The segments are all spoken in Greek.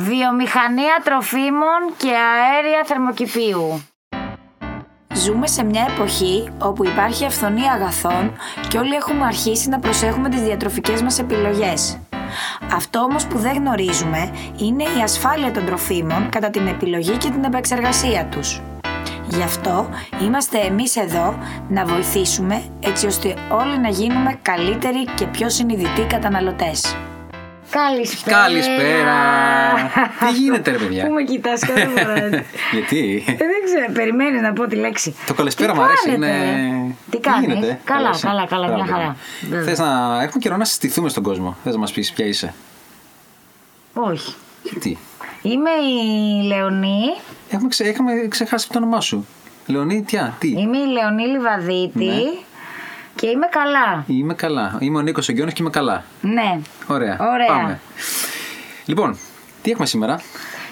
Βιομηχανία τροφίμων και αέρια θερμοκηπίου. Ζούμε σε μια εποχή όπου υπάρχει αυθονία αγαθών και όλοι έχουμε αρχίσει να προσέχουμε τις διατροφικές μας επιλογές. Αυτό όμως που δεν γνωρίζουμε είναι η ασφάλεια των τροφίμων κατά την επιλογή και την επεξεργασία τους. Γι' αυτό είμαστε εμείς εδώ να βοηθήσουμε έτσι ώστε όλοι να γίνουμε καλύτεροι και πιο συνειδητοί καταναλωτές. Καλησπέρα. Καλησπέρα. Τι γίνεται, ρε παιδιά; Πού με κοιτάς κάθε φορά; έτσι. Γιατί; Ε, δεν ξέρω, περιμένει να πω τη λέξη. Το καλησπέρα Τι μου αρέσει. κάνετε, Είναι... ε; Τι κάνεις; γίνεται; Καλά, είσαι; καλά, καλά, μια Μπράβο. χαρά. Βέβαια. Θες να. Έχουμε καιρό να συστηθούμε στον κόσμο. Θες να μας πεις ποια είσαι; Όχι. Τι. Είμαι η Λεωνή. Έχουμε, ξε... Έχουμε ξεχάσει το όνομά σου. Λεωνί, τιά, τι; Είμαι η Λεωνή Λιβαδίτη. Ναι. Και είμαι καλά. Είμαι καλά. Είμαι ο Νίκος Ογκιόνης και είμαι καλά. Ναι. Ωραία. Ωραία. Πάμε. Λοιπόν, τι έχουμε σήμερα;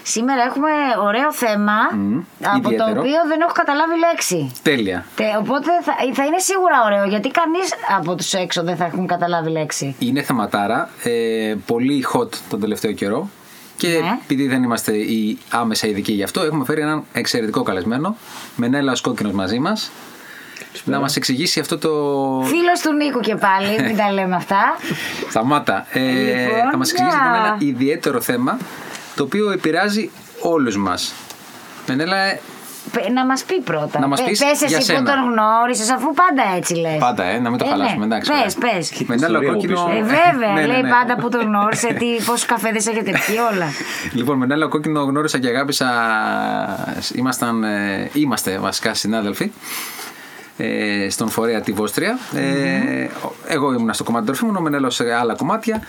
Σήμερα έχουμε ωραίο θέμα Μμμ, από το ιδιαίτερο. οποίο δεν έχω καταλάβει λέξη. Τέλεια. Τε- οπότε θα, θα είναι σίγουρα ωραίο γιατί κανείς από τους έξω δεν θα έχουν καταλάβει λέξη. Είναι θεματάρα. Ε, πολύ hot τον τελευταίο καιρό. Και Ναι. επειδή δεν είμαστε οι άμεσα ειδικοί γι' αυτό, έχουμε φέρει έναν εξαιρετικό καλεσμένο. Μενέλα Κόκκινος μαζί μας. Να μας εξηγήσει αυτό το. Φίλος του Νίκου και πάλι, μην τα λέμε αυτά. Σταμάτα. Ε, Λοιπόν, θα μας εξηγήσει για. λοιπόν ένα ιδιαίτερο θέμα το οποίο επηρεάζει όλους μας. Μενέλα, ε, Πε- Να μας πει πρώτα. Να μας πεις πες για εσύ που σένα. τον γνώρισες αφού πάντα έτσι λες. πάντα, ε, να μην το Ε, χαλάσουμε. ναι. Εντάξει, Πες, ωραία. πες. Μενέλα ιστορία από Κόκκινο. πίσω. Ε, βέβαια, Ναι, ναι, λέει ναι. πάντα που τον γνώρισε, τι, πόσους καφέδες έχετε πιει όλα. Λοιπόν, με ένα κόκκινο γνώρισα και αγάπησα. Ήμασταν, ε, είμαστε βασικά συνάδελφοι ε, στον φορέα τη Βόστρια. Ε, εγώ ήμουν στο κομμάτι τροφίμων, ο Μενέλος σε άλλα κομμάτια.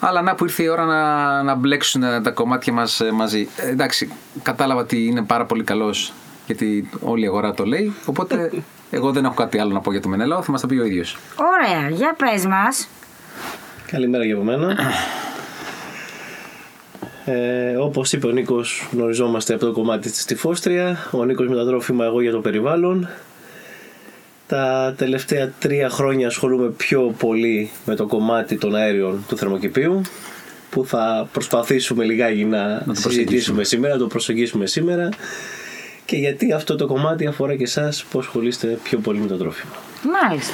Αλλά να που ήρθε η ώρα να, να μπλέξουν τα κομμάτια μας ε, μαζί. Ε, εντάξει, κατάλαβα ότι είναι πάρα πολύ καλός γιατί όλη η αγορά το λέει. Οπότε εγώ δεν έχω κάτι άλλο να πω για το Μενέλο, θα μας τα πει ο ίδιος. Ωραία, για πες μας. Καλημέρα και από μένα. Ε, Όπως είπε ο Νίκος, γνωριζόμαστε από το κομμάτι της Τυφόστρια. Ο Νίκος με τα τρόφιμα, εγώ για το περιβάλλον. Τα τελευταία τρία χρόνια ασχολούμαι πιο πολύ με το κομμάτι των αέριων του θερμοκηπίου που θα προσπαθήσουμε λιγάκι να, το συζητήσουμε σήμερα, να το προσεγγίσουμε σήμερα και γιατί αυτό το κομμάτι αφορά και εσάς που ασχολείστε πιο πολύ με το τρόφιμα. Μάλιστα.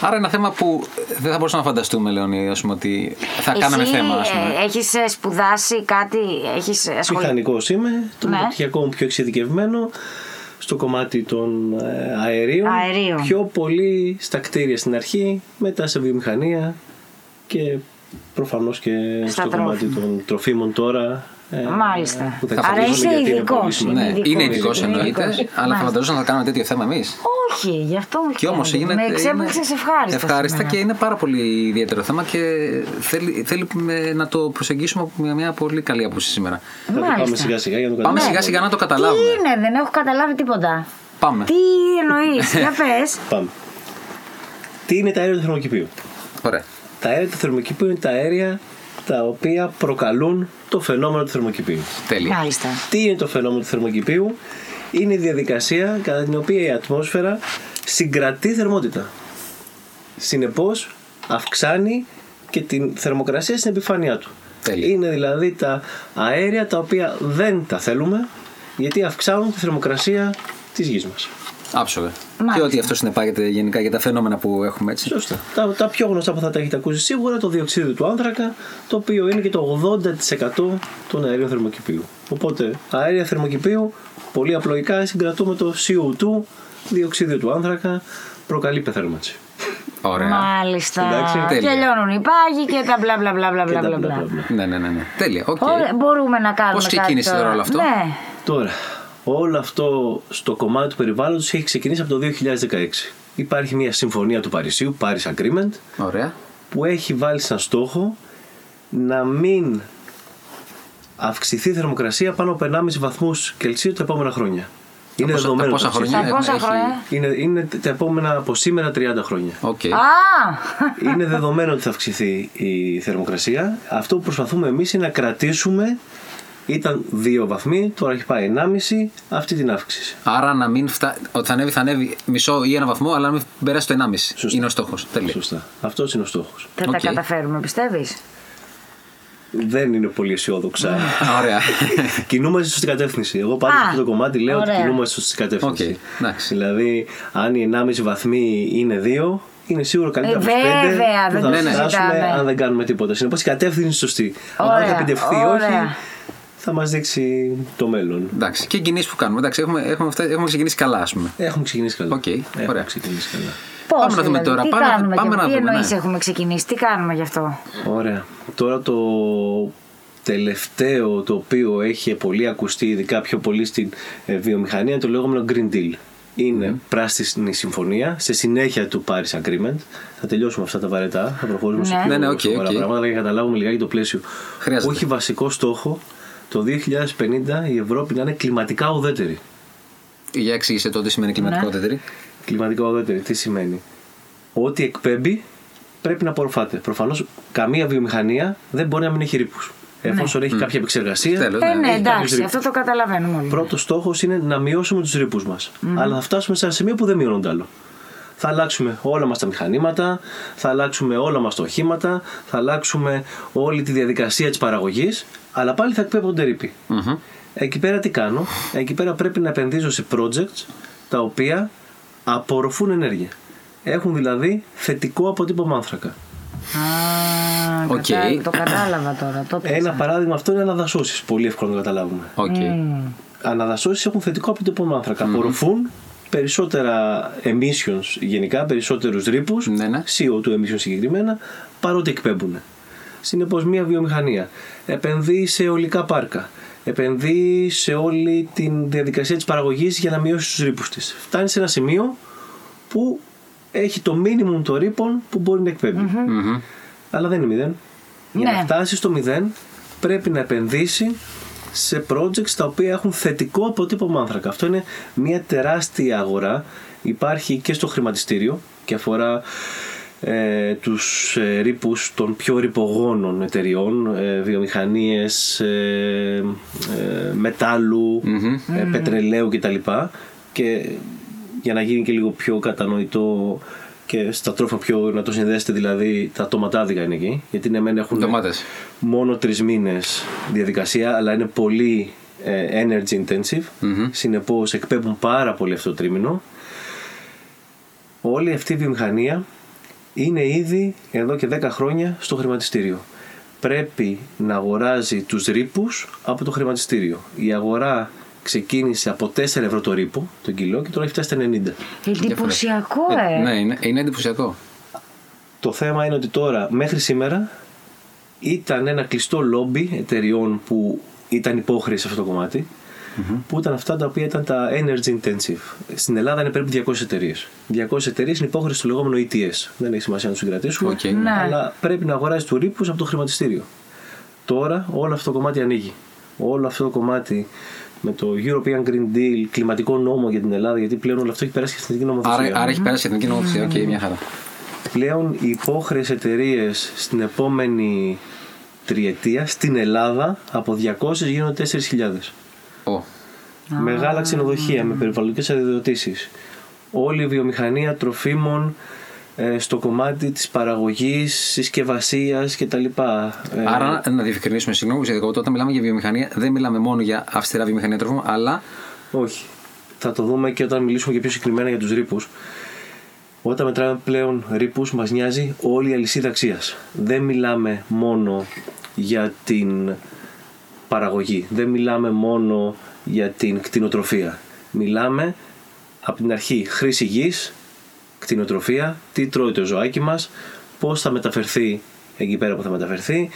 Άρα ένα θέμα που δεν θα μπορούσαμε να φανταστούμε, Λέωνη, ας πούμε, ότι θα κάναμε Εσύ, θέμα. Ας πούμε. ε, έχεις ε, σπουδάσει κάτι, έχεις ασχοληθεί. Μηχανικός είμαι, το Ναι. μεταπτυχιακό μου πιο εξειδικευμένο στο κομμάτι των ε, αερίων. Αερίων. Πιο πολύ στα κτίρια στην αρχή, μετά σε βιομηχανία και προφανώς και Στα στο κομμάτι τρόφιμα. των τροφίμων τώρα. Ε, Μάλιστα. που θα Άρα εξηγήσουμε είσαι γιατί είναι ειδικός. πολύ σημαντικό. Ναι, ειδικός, είναι ειδικός είναι εννοείται, ειδικός. αλλά θα Μάλιστα. φανταζόταν να κάνουμε τέτοιο θέμα εμείς. Όχι, γι' αυτό μου Και όμως χαίρεται. γίνεται. Με εξέπληξε είναι ευχάριστα. Ευχάριστα σήμερα. και είναι πάρα πολύ ιδιαίτερο θέμα και θέλει, θέλει με- να το προσεγγίσουμε από μια, μια πολύ καλή άποψη σήμερα. Θα το πάμε Μάλιστα. σιγά σιγά για να το Πάμε καταλάβουμε. σιγά σιγά να το Τι καταλάβουμε. είναι, δεν έχω καταλάβει τίποτα. Πάμε. Τι εννοείς, για πες. Πάμε. Τι είναι τα αέρια του θερμοκηπίου; Ωραία. Τα αέρια του θερμοκηπίου είναι τα αέρια τα οποία προκαλούν το φαινόμενο του θερμοκηπίου. Τέλεια. Μάλιστα. Τι είναι το φαινόμενο του θερμοκηπίου, είναι η διαδικασία κατά την οποία η ατμόσφαιρα συγκρατεί θερμότητα. Συνεπώς αυξάνει και την θερμοκρασία στην επιφάνειά του. Τέλεια. Είναι δηλαδή τα αέρια τα οποία δεν τα θέλουμε γιατί αυξάνουν τη θερμοκρασία της γης μας. Άψογα. Μάλιστα. Και ότι αυτός συνεπάγεται γενικά για τα φαινόμενα που έχουμε έτσι. Σωστά. Τα, τα πιο γνωστά που θα τα έχετε ακούσει σίγουρα το διοξείδιο του άνθρακα, το οποίο είναι και το 80% των αερίων θερμοκηπίου. Οπότε, αέρια θερμοκηπίου, πολύ απλοϊκά συγκρατούμε το CO2, διοξείδιο του άνθρακα, προκαλεί υπερθέρμανση. Ωραία. Μάλιστα. Εντάξει, τέλεια. Και λιώνουν οι πάγοι και τα μπλα μπλα μπλα μπλα Και μπλα τα μπλα. μπλα μπλα. μπλα μπλα. Ναι, ναι, ναι, ναι. Τέλεια. Οκ. Ωραία, μπορούμε να κάνουμε Πώς κάτι ξεκίνησε τώρα. τώρα όλο αυτό; Ναι. Τώρα, όλο αυτό στο κομμάτι του περιβάλλοντος έχει ξεκινήσει από το 2016. Υπάρχει μια συμφωνία του Παρισίου, Paris Agreement, Ωραία. που έχει βάλει σαν στόχο να μην αυξηθεί η θερμοκρασία πάνω από 1,5 βαθμούς Κελσίου τα επόμενα χρόνια. Είναι πόσα- δεδομένο. τα πόσα το χρόνια; ψήφισμα. Τα πόσα έχει- χρόνια; Είναι, είναι τα επόμενα από σήμερα 30 χρόνια. Οκ. Α! είναι δεδομένο ότι θα αυξηθεί η θερμοκρασία. Αυτό που προσπαθούμε εμείς είναι να κρατήσουμε ήταν 2 βαθμοί, τώρα έχει πάει 1,5 αυτή την αύξηση. Άρα να μην φτά... ότι θα ανέβει, θα ανέβει μισό ή ένα βαθμό, αλλά να μην περάσει το 1,5. Σωστά. Είναι ο στόχος. Τέλεια. Σωστά. Αυτός είναι ο στόχος. Θα Οκ. τα καταφέρουμε, πιστεύεις; δεν είναι πολύ αισιόδοξα. Ωραία. κινούμαστε στη σωστή κατεύθυνση. Εγώ πάντα Α, σε αυτό το κομμάτι λέω ότι ωραία. κινούμαστε στη σωστή κατεύθυνση. Οκ, εντάξει. Δηλαδή, αν οι 1,5 βαθμοί είναι 2, είναι σίγουρο καλύτερα Ε, από τους 5 βέβαια, που δεν θα το φτάσουμε συζητάμε. αν δεν κάνουμε τίποτα. Συνεπώς η κατεύθυνση είναι σωστή. Αν Ωραία, θα επιτευχθεί ή ωραία. όχι, θα μας δείξει το μέλλον. Εντάξει. Και κινήσεις που κάνουμε. Εντάξει, έχουμε, έχουμε, φτάσει- έχουμε ξεκινήσει καλά, ας πούμε. Έχουμε ξεκινήσει καλά. Οκ, Έχουμε ωραία. ξεκινήσει καλά. Πώς, Πάμε να δούμε δηλαδή, τώρα. Τι Πάμε να- κάνουμε πάμε γι' να αυτό, τι δούμε, εννοείς ναι. έχουμε ξεκινήσει, τι κάνουμε γι' αυτό; Ωραία. Τώρα το τελευταίο το οποίο έχει πολύ ακουστεί, ειδικά πιο πολύ στην ε, βιομηχανία, είναι το λεγόμενο Green Deal. Είναι πράσινη συμφωνία σε συνέχεια του Paris Agreement. Θα τελειώσουμε αυτά τα βαρετά. Θα προχωρήσουμε σε Ναι. πιο Ναι, ναι, οκ, σοβαρά οκ. πράγματα για να καταλάβουμε λιγάκι το πλαίσιο. Χρειάζεται. Που έχει βασικό στόχο το 2050 η Ευρώπη να είναι κλιματικά ουδέτερη. Για εξήγησε το τι σημαίνει κλιματικό Ναι. ουδέτερη. Κλιματικά ουδέτερη, τι σημαίνει; Ό,τι εκπέμπει πρέπει να απορροφάται. Προφανώς καμία βιομηχανία δεν μπορεί να μην έχει ρήπους. Εφόσον έχει κάποια επεξεργασία. Τέλος, Ε, ναι, ναι, έχει κάποιους εντάξει, ρήπους. αυτό το καταλαβαίνουμε όλοι. Πρώτος στόχος είναι να μειώσουμε τους ρήπους μας. Αλλά θα φτάσουμε σε ένα σημείο που δεν μειώνονται άλλο. Θα αλλάξουμε όλα μας τα μηχανήματα, θα αλλάξουμε όλα μας τα οχήματα, θα αλλάξουμε όλη τη διαδικασία της παραγωγής, αλλά πάλι θα εκπέμπονται ρύποι. Μμμ. Εκεί πέρα τι κάνω, εκεί πέρα πρέπει να επενδύσω σε projects τα οποία απορροφούν ενέργεια. Έχουν δηλαδή θετικό αποτύπωμα άνθρακα. Α, Οκ. κατα- το κατάλαβα τώρα. Το Ένα 'πιασα. παράδειγμα αυτό είναι αναδασώσεις, πολύ εύκολο να το καταλάβουμε. Οκ. αναδασώσεις έχουν θετικό αποτύπωμα άνθρακα. Απορροφούν περισσότερα emissions γενικά, περισσότερους ρύπους, Ναι, ναι. CO2 emissions συγκεκριμένα, παρότι εκπέμπουν. Συνεπώς μια βιομηχανία επενδύει σε ολικά πάρκα, επενδύει σε όλη τη διαδικασία της παραγωγής για να μειώσει τους ρήπους της. Φτάνει σε ένα σημείο που έχει το minimum των ρήπων που μπορεί να εκπέμπει. Μμμ. Αλλά δεν είναι μηδέν. Για Ναι. να φτάσει στο μηδέν πρέπει να επενδύσει σε projects τα οποία έχουν θετικό αποτύπωμα άνθρακα. Αυτό είναι μια τεράστια αγορά. Υπάρχει και στο χρηματιστήριο και αφορά ε, τους ε, ρήπους των πιο ρηπογόνων εταιριών, ε, βιομηχανίες ε, ε, μετάλλου, ε, πετρελαίου κτλ. Και για να γίνει και λίγο πιο κατανοητό και στα τρόφιμα πιο να το συνδέσετε δηλαδή τα τοματάδικα είναι εκεί. Γιατί ναι μεν έχουν Ντομάτες. μόνο τρεις μήνες διαδικασία αλλά είναι πολύ ε, energy intensive. Συνεπώς εκπέμπουν πάρα πολύ αυτό το τρίμηνο. Όλη αυτή η βιομηχανία είναι ήδη εδώ και 10 χρόνια στο χρηματιστήριο. Πρέπει να αγοράζει τους ρήπους από το χρηματιστήριο. Η αγορά ξεκίνησε από 4 ευρώ το ρήπο το κιλό και τώρα έχει φτάσει στα 90 Εντυπωσιακό, Ε, ε. ναι, είναι, είναι εντυπωσιακό. Το θέμα είναι ότι τώρα μέχρι σήμερα ήταν ένα κλειστό λόμπι εταιριών που ήταν υπόχρεοι σε αυτό το κομμάτι που ήταν αυτά τα οποία ήταν τα energy intensive. Στην Ελλάδα είναι περίπου 200 εταιρείες. 200 εταιρείες είναι υπόχρεες στο λεγόμενο ETS. Δεν έχει σημασία να τους συγκρατήσουμε. Οκ. Ναι. Αλλά πρέπει να αγοράζει τους ρύπους από το χρηματιστήριο. Τώρα όλο αυτό το κομμάτι ανοίγει. Όλο αυτό το κομμάτι με το European Green Deal, κλιματικό νόμο για την Ελλάδα, γιατί πλέον όλο αυτό έχει περάσει και στην εθνική νομοθεσία. Άρα, άρα έχει περάσει η εθνική νομοθεσία. Οκ, μια χαρά. Πλέον οι υπόχρεες εταιρείες στην επόμενη τριετία στην Ελλάδα από 200 γίνονται 4.000. Ω. Μεγάλα ξενοδοχεία με περιβαλλοντικές αδειοδοτήσεις. Όλη η βιομηχανία τροφίμων ε, στο κομμάτι της παραγωγής, συσκευασίας κτλ. Ε, Άρα να διευκρινίσουμε, συγγνώμη, γιατί όταν μιλάμε για βιομηχανία, δεν μιλάμε μόνο για αυστηρά βιομηχανία τροφίμων, αλλά. Όχι. Θα το δούμε και όταν μιλήσουμε και πιο συγκεκριμένα για τους ρήπους. Όταν μετράμε πλέον ρήπους μας νοιάζει όλη η αλυσίδα αξίας. Δεν μιλάμε μόνο για την παραγωγή. Δεν μιλάμε μόνο για την κτηνοτροφία. Μιλάμε από την αρχή χρήση γης, κτηνοτροφία, τι τρώει το ζωάκι μας, πώς θα μεταφερθεί εκεί πέρα που θα μεταφερθει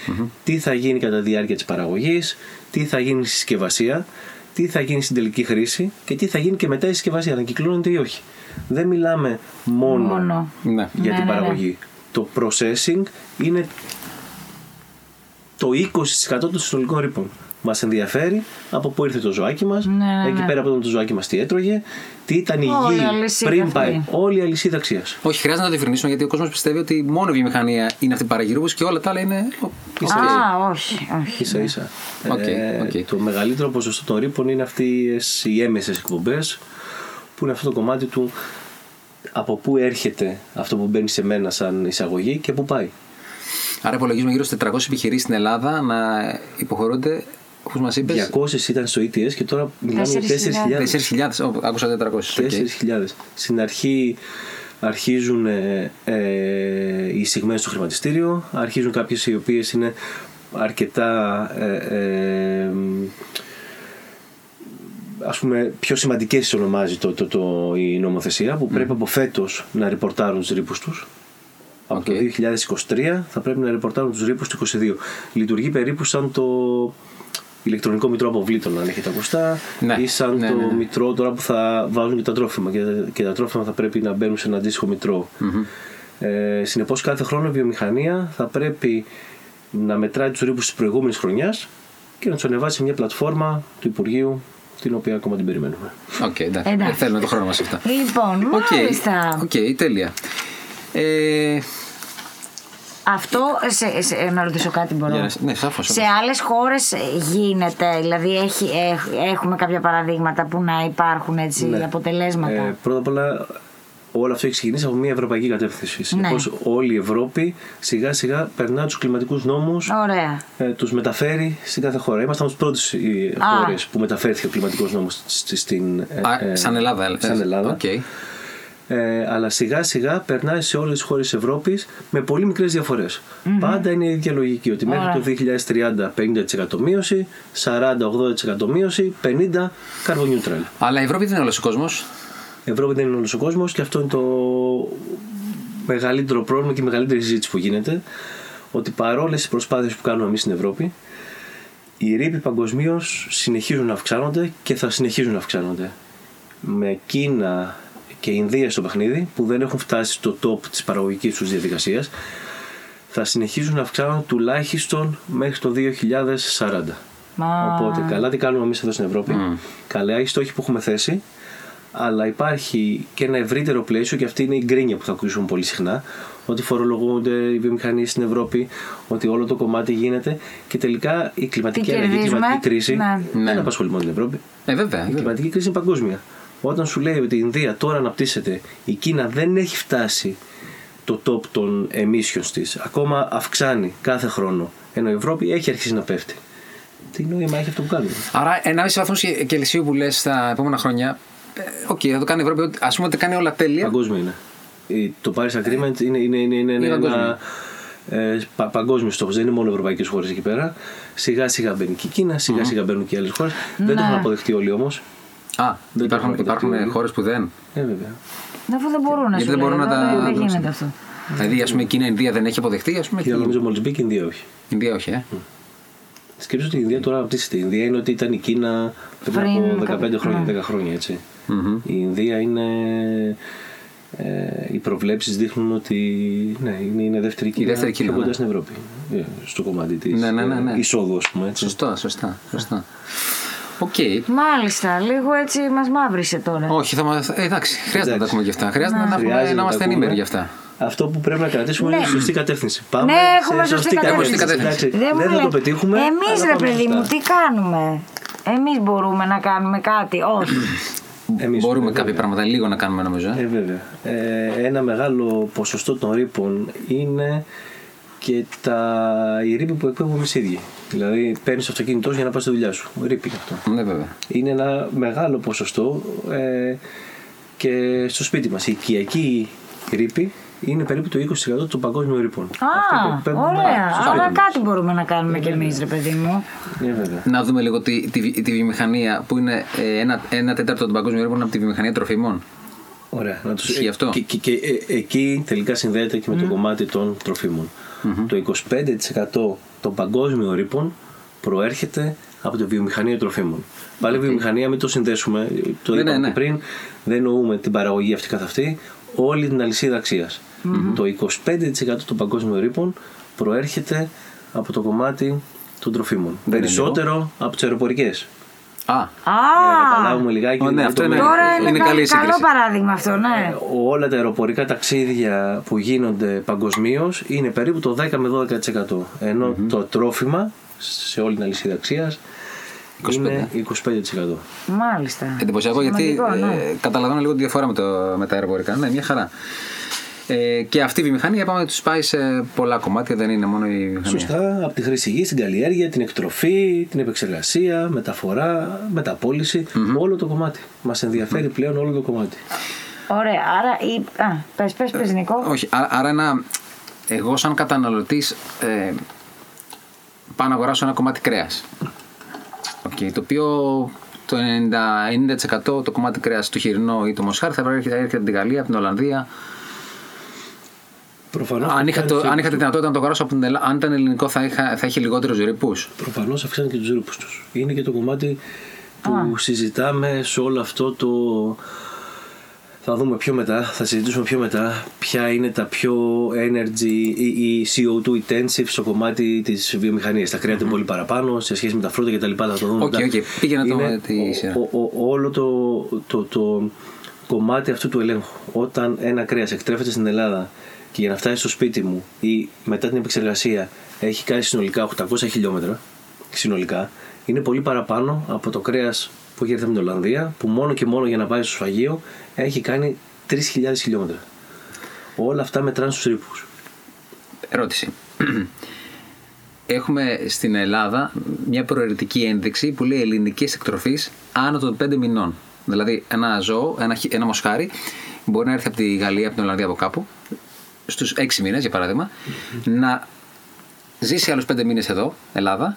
τι θα γίνει κατά τη διάρκεια της παραγωγής, τι θα γίνει στη συσκευασία, τι θα γίνει στην τελική χρήση και τι θα γίνει και μετά η συσκευασία, να κυκλώνεται ή όχι. Δεν μιλάμε μόνο, Μόνο. Ναι. για Ναι, την ναι, ναι. παραγωγή. Το processing είναι το 20% των συνολικών ρήπων. Μας ενδιαφέρει από πού ήρθε το ζωάκι μας, Ναι, ναι, εκεί ναι. πέρα από το ζωάκι μας τι έτρωγε, τι ήταν η Όλη η γη αλυσίδα πριν αυτή. πάει. Όλη η αλυσίδα αξίας. Όχι, χρειάζεται να το διευκρινίσουμε γιατί ο κόσμος πιστεύει ότι μόνο η βιομηχανία είναι αυτή που παραγγείλει ρήπους και όλα τα άλλα είναι. Ίσα Α, όχι, όχι. ίσα ίσα. Οκ, Ε, οκ. Το μεγαλύτερο ποσοστό των ρύπων είναι αυτές οι έμμεσες εκπομπές, που είναι αυτό το κομμάτι του από πού έρχεται αυτό που μπαίνει σε μένα σαν εισαγωγή και πού πάει. Άρα υπολογίζουμε γύρω στις 400 επιχειρήσεις στην Ελλάδα να υποχρεούνται Όπως μας είπες. 200 ήταν στο ETS και τώρα μιλάμε για 4.000. 4.000, άκουσα 400. 4.000. Στην αρχή αρχίζουν ε, ε, οι εισηγμένες στο χρηματιστήριο, αρχίζουν κάποιες οι οποίες είναι αρκετά ε, ε, ας πούμε πιο σημαντικές ονομάζει το, το, το, η νομοθεσία που πρέπει από φέτος να ρεπορτάρουν τους ρήπους τους από το 2023 θα πρέπει να ρεπορτάρουν τους ρήπους του 2022 λειτουργεί περίπου σαν το ηλεκτρονικό μητρό αποβλήτων, αν έχετε ακουστά, ναι, ή σαν ναι, το ναι, ναι. μητρό τώρα που θα βάζουν και τα τρόφιμα. Και, και τα τρόφιμα θα πρέπει να μπαίνουν σε ένα αντίστοιχο μητρό. Mm-hmm. Ε, Συνεπώς, κάθε χρόνο η βιομηχανία θα πρέπει να μετράει τους ρύπους της προηγούμενης χρονιάς και να τους ανεβάσει σε μια πλατφόρμα του Υπουργείου την οποία ακόμα την περιμένουμε. OK, okay, εντάξει. εντάξει. Θέλουμε το χρόνο μας αυτά. Λοιπόν, μάλιστα. OK, okay, τέλεια. Ε, αυτό, σε, σε, να ρωτήσω κάτι μπορώ. ναι, σαφώς, σε άλλες χώρες γίνεται, δηλαδή έχει, έχουμε κάποια παραδείγματα που να υπάρχουν έτσι ναι. αποτελέσματα; Ε, πρώτα απ' όλα όλο αυτό έχει ξεκινήσει από μια ευρωπαϊκή κατεύθυνση. Συνεπώς, ναι. όλη η Ευρώπη σιγά σιγά περνά τους κλιματικούς νόμους, ε, τους μεταφέρει στην κάθε χώρα. Είμαστε από τι πρώτε χώρες που μεταφέρθηκε ο κλιματικός νόμος στην. Ε, σαν Ελλάδα, σαν Ελλάδα. Okay ε, αλλά σιγά σιγά περνάει σε όλες τις χώρες της Ευρώπης με πολύ μικρές διαφορές. Mm-hmm. Πάντα είναι η ίδια λογική ότι μέχρι το 2030 50% μείωση, 40-80% μείωση, 50% carbon neutral. Αλλά η Ευρώπη δεν είναι όλος ο κόσμος. Η Ευρώπη δεν είναι όλος ο κόσμος και αυτό είναι το μεγαλύτερο πρόβλημα και η μεγαλύτερη συζήτηση που γίνεται ότι παρόλες τις προσπάθειες που κάνουμε εμείς στην Ευρώπη, οι ρήποι παγκοσμίως συνεχίζουν να αυξάνονται και θα συνεχίζουν να αυξάνονται. Με Κίνα, και Ινδία στο παιχνίδι που δεν έχουν φτάσει στο top της παραγωγικής τους διαδικασίας θα συνεχίζουν να αυξάνουν τουλάχιστον μέχρι το 2040. Οπότε καλά τι κάνουμε εμείς εδώ στην Ευρώπη, mm. καλά οι στόχοι που έχουμε θέσει αλλά υπάρχει και ένα ευρύτερο πλαίσιο και αυτή είναι η γκρίνια που θα ακούσουμε πολύ συχνά ότι φορολογούνται οι βιομηχανίες στην Ευρώπη, ότι όλο το κομμάτι γίνεται και τελικά η κλιματική αλλαγή, η κλιματική κρίση ναι. δεν ναι. απασχολεί μόνο την Ευρώπη. Ε, βέβαια, η κλιματική κρίση είναι παγκόσμια. Όταν σου λέει ότι η Ινδία τώρα αναπτύσσεται, η Κίνα δεν έχει φτάσει το top των emissions της. Ακόμα αυξάνει κάθε χρόνο. Ενώ η Ευρώπη έχει αρχίσει να πέφτει. Τι νόημα έχει αυτό που κάνουμε. Άρα, 1,5 βαθμό Κελσίου που λες τα επόμενα χρόνια. Ε, OK, okay, θα το κάνει η Ευρώπη. Ας πούμε ότι κάνει όλα τέλεια. Παγκόσμιο είναι. Το Paris Agreement είναι, είναι, είναι, είναι, είναι ένα ε, πα, παγκόσμιος στόχος. Δεν είναι μόνο ευρωπαϊκές χώρες εκεί πέρα. Σιγά σιγά μπαίνει και η Κίνα, σιγά σιγά μπαίνουν και άλλες χώρες. Δεν το έχουν ναι. αποδεχτεί όλοι όμως. Α, δεν υπάρχουν, υπάρχουν χώρες που δεν. Ε, βέβαια. Αφού δεν μπορούν να Γιατί δεν μπορούν να τα. Δεν γίνεται αυτό. Δηλαδή, ας πούμε, Κίνα, Ινδία δεν έχει αποδεχτεί, ας πούμε. Και νομίζω μόλις μπήκε η Ινδία όχι. Ινδία όχι, ε. Σκέψτε ότι η Ινδία τώρα αναπτύσσεται. Η Ινδία είναι ότι ήταν η Κίνα πριν από 15 χρόνια, 10 ναι. χρόνια έτσι. Η Ινδία είναι. Ε, οι προβλέψεις δείχνουν ότι ναι, είναι, είναι δεύτερη Κίνα, δεύτερη Κίνα πιο κοντά ναι. στην Ευρώπη. Ε, στο κομμάτι της ναι, ναι, ναι, ναι. εισόδου, ας πούμε. Έτσι. Σωστά, σωστά. σωστά. Okay. Μάλιστα, λίγο έτσι μας μαύρησε τώρα. Όχι, θα μας... ε, εντάξει, χρειάζεται να τα ακούμε γι' αυτά. Χρειάζεται να, να, να είμαστε ενήμεροι γι' αυτά. Αυτό που πρέπει να κρατήσουμε ναι. είναι η σωστή κατεύθυνση. Πάμε ναι, έχουμε σε σωστή κατεύθυνση. κατεύθυνση. Δεν, δεν θα το πετύχουμε. Εμείς, ρε παιδί μου, τι κάνουμε; Εμείς μπορούμε να κάνουμε κάτι. Όχι. Εμείς Μπορούμε βέβαια. κάποια πράγματα λίγο να κάνουμε νομίζω. Ε, βέβαια. Ε, ένα μεγάλο ποσοστό των ρήπων είναι και τα... οι ρήποι που εκπέμπουμε εμείς ίδιοι. Δηλαδή, παίρνεις το αυτοκίνητό για να πας στη δουλειά σου. Ρήπη αυτό. Ναι, βέβαια. Είναι ένα μεγάλο ποσοστό ε, και στο σπίτι μας. Η οικιακή ρήπη είναι περίπου το 20% των παγκόσμιων ρήπων. Α, ωραία. Άρα κάτι μπορούμε να κάνουμε κι εμείς, ρε παιδί μου. Ναι, βέβαια. Να δούμε λίγο τη, τη, τη βιομηχανία που είναι ε, ένα, ένα τέταρτο των παγκόσμιων ρήπων από τη βιομηχανία τροφίμων. Ωραία. Να τους... αυτό. Και, και, και ε, εκεί τελικά συνδέεται και με το κομμάτι των τροφίμων. Το 25% των παγκόσμιων ρήπων προέρχεται από τη βιομηχανία τροφίμων. Πάλι η βιομηχανία, μην το συνδέσουμε, το ναι, είπαμε ναι, ναι. πριν, δεν εννοούμε την παραγωγή αυτή καθ' αυτή, όλη την αλυσίδα Το 25% των παγκόσμιων ρήπων προέρχεται από το κομμάτι των τροφίμων. Περισσότερο από τις αεροπορικές. Α, Α, να καταλάβουμε λιγάκι. ναι, αυτό είναι, Τώρα είναι, είναι καλή καλό παράδειγμα αυτό, ναι. Ε, όλα τα αεροπορικά ταξίδια που γίνονται παγκοσμίως είναι περίπου το 10 με 12%. Ενώ το τρόφιμα σε όλη την αλυσίδα αξίας είναι 25%. Μάλιστα. Εντυπωσιακό γιατί ναι. ε, καταλαβαίνω λίγο τη διαφορά με, το, με τα αεροπορικά. Ναι, μια χαρά. Ε, και αυτή η βιομηχανία είπαμε ότι τους πάει σε πολλά κομμάτια, δεν είναι μόνο η βιομηχανία. Σωστά, από τη χρήση γης, την καλλιέργεια, την εκτροφή, την επεξεργασία, μεταφορά, μεταπόληση. Όλο το κομμάτι. Μας ενδιαφέρει πλέον όλο το κομμάτι. Ωραία, άρα. Η... Α, πες, πες, πες, Νικό. Όχι, άρα, άρα ένα, εγώ σαν καταναλωτής ε, πάω να αγοράσω ένα κομμάτι κρέας. Okay, το οποίο το 90%, 90% το κομμάτι κρέας του χοιρινό ή το μοσχάρι θα έρχεται, έρχεται από την Γαλλία, από την Ολλανδία. Προφανώς. Αν είχα, το, αν είχα τη δυνατότητα να το αγοράσω από την Ελλάδα, αν ήταν ελληνικό θα, είχα, θα είχε λιγότερους ρήπου. Προφανώς αυξάνει και τους ρύπους τους. Είναι και το κομμάτι που συζητάμε σε όλο αυτό το. Θα δούμε πιο μετά, θα συζητήσουμε πιο μετά ποια είναι τα πιο energy ή CO2 intensive στο κομμάτι της βιομηχανίας. Τα κρέα είναι πολύ παραπάνω σε σχέση με τα φρούτα κτλ. Θα το δούμε Οκ, μετά. οκ. Πήγαινε το Είναι με τη σειρά. ο- ο- όλο το, το, το κομμάτι αυτού του ελέγχου. Όταν ένα κρέας εκτρέφεται στην Ελλάδα και για να φτάσει στο σπίτι μου ή μετά την επεξεργασία έχει κάνει συνολικά 800 χιλιόμετρα, συνολικά, είναι πολύ παραπάνω από το κρέας που έχει έρθει από την Ολλανδία, που μόνο και μόνο για να πάει στο σφαγείο έχει κάνει 3.000 χιλιόμετρα. Όλα αυτά μετράνε στους ρήπους. Ερώτηση. Έχουμε στην Ελλάδα μια προαιρετική ένδειξη που λέει ελληνικής εκτροφής άνω των 5 μηνών. Δηλαδή, ένα ζώο, ένα, χι- ένα μοσχάρι, μπορεί να έρθει από τη Γαλλία, από την Ολλανδία, από κάπου, στους 6 μήνες για παράδειγμα, να ζήσει άλλους 5 μήνες εδώ, Ελλάδα,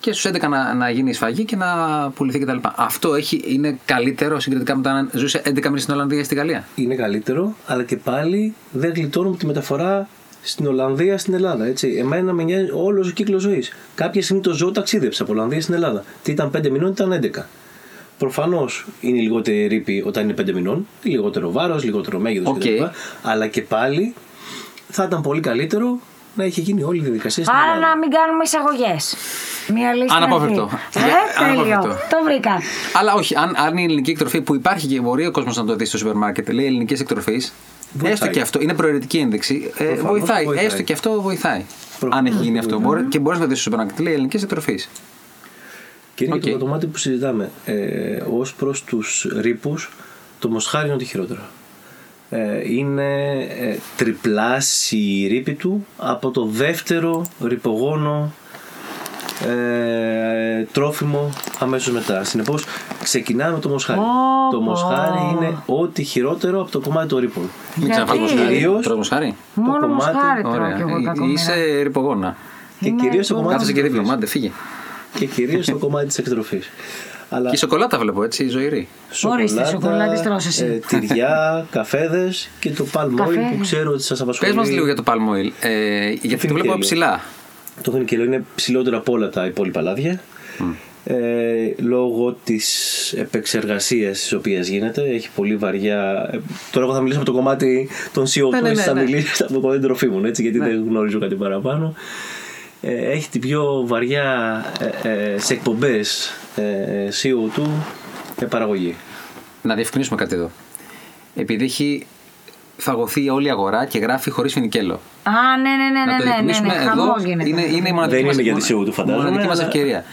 και στους 11 να, να γίνει η σφαγή και να πουληθεί κτλ. Αυτό έχει, είναι καλύτερο συγκριτικά με το αν ζούσε 11 μήνες στην Ολλανδία ή στη Γαλλία; είναι καλύτερο, αλλά και πάλι δεν γλιτώνουμε τη μεταφορά στην Ολλανδία στην Ελλάδα. Έτσι. Εμένα με νοιάζει όλος ο κύκλος ζωής. Κάποια στιγμή το ζώο ταξίδεψε από Ολλανδία στην Ελλάδα. Τι ήταν 5 μηνών, ήταν 11. Προφανώς είναι λιγότερη ρύποι όταν είναι 5 μηνών, λιγότερο βάρος, λιγότερο μέγεθος Οκ. κτλ. Αλλά και πάλι θα ήταν πολύ καλύτερο να είχε γίνει όλη η διαδικασία στην Άρα Ελλάδα. να μην κάνουμε εισαγωγές. Μία λίστα. Αναπόφευκτο. Ε, Για- τέλειο. αναπόφευκτο. Το βρήκα. Αλλά όχι, αν, αν η ελληνική εκτροφή που υπάρχει και μπορεί ο κόσμος να το δει στο σούπερ μάρκετ, λέει ελληνικής εκτροφής, Βοηθάει. έστω και αυτό, είναι προαιρετική ένδειξη. Ε, Προφανώς βοηθάει. βοηθάει. Έστω και αυτό βοηθάει. Προφανώς αν έχει γίνει αυτό. βοηθάει. Μπορεί, και μπορείς να το δεις στο σούπερ μάρκετ, λέει ελληνικής εκτροφής. Και είναι και Οκ. το κομμάτι που συζητάμε. Ε, Ως προς τους ρύπους, το μοσχάρι είναι ότι χειρότερο. Ε, είναι ε, τριπλάσιοι η ρήπη του από το δεύτερο ρηπογόνο ε, τρόφιμο αμέσως μετά. Συνεπώς ξεκινάμε με το μοσχάρι. Ω, το πω. μοσχάρι είναι ό,τι χειρότερο από το κομμάτι των ρήπων. Μην Γιατί; ξαναφάει μοσχάρι. Κυρίως- Τρώω μοσχάρι. Μόνο κομμάτι- μοσχάρι τρώω Ωραία. κι εγώ Ε, κακομοίρα. Είσαι ρηπογόνα. Και Είναι κυρίως το πολύ κομμάτι Κάθεσαι της και δίπλα μου, εκτροφής. άντε φύγε. Και κυρίως το κομμάτι της εκτροφής. Αλλά Και η σοκολάτα βλέπω έτσι, ζωηρή. Ορίστε, σοκολάτες τρως εσύ. ε, τυριά, καφέδες και το palm oil Καφέ. που ξέρω ότι σας απασχολεί. Πες μας λίγο για το palm oil. Ε, γιατί το φινικέλαιο. βλέπω ψηλά. Το φινικέλαιο είναι ψηλότερο από όλα τα υπόλοιπα λάδια. Ε, λόγω της επεξεργασίας της οποίας γίνεται έχει πολύ βαριά ε, τώρα εγώ θα μιλήσω από το κομμάτι των CO2 Ναι, ναι, εσύ ναι, θα ναι. μιλήσεις από το κομμάτι των τροφίμων έτσι, γιατί δεν γνωρίζω κάτι παραπάνω ε, έχει την πιο βαριά ε, ε, σε εκπομπές ε, CO2 ε, παραγωγή Να διευκρινίσουμε κάτι εδώ. Επειδή έχει φαγωθεί όλη η αγορά και γράφει χωρίς φινικέλο. Α, ναι, ναι, ναι, να το ναι, ναι, ναι, διευκρινίσουμε ναι, εδώ. χαμός γίνεται. Είναι, είναι η μοναδική Δεν μας, είναι για τη CO2 φαντάζομαι, μοναδική μας αλλά- ευκαιρία.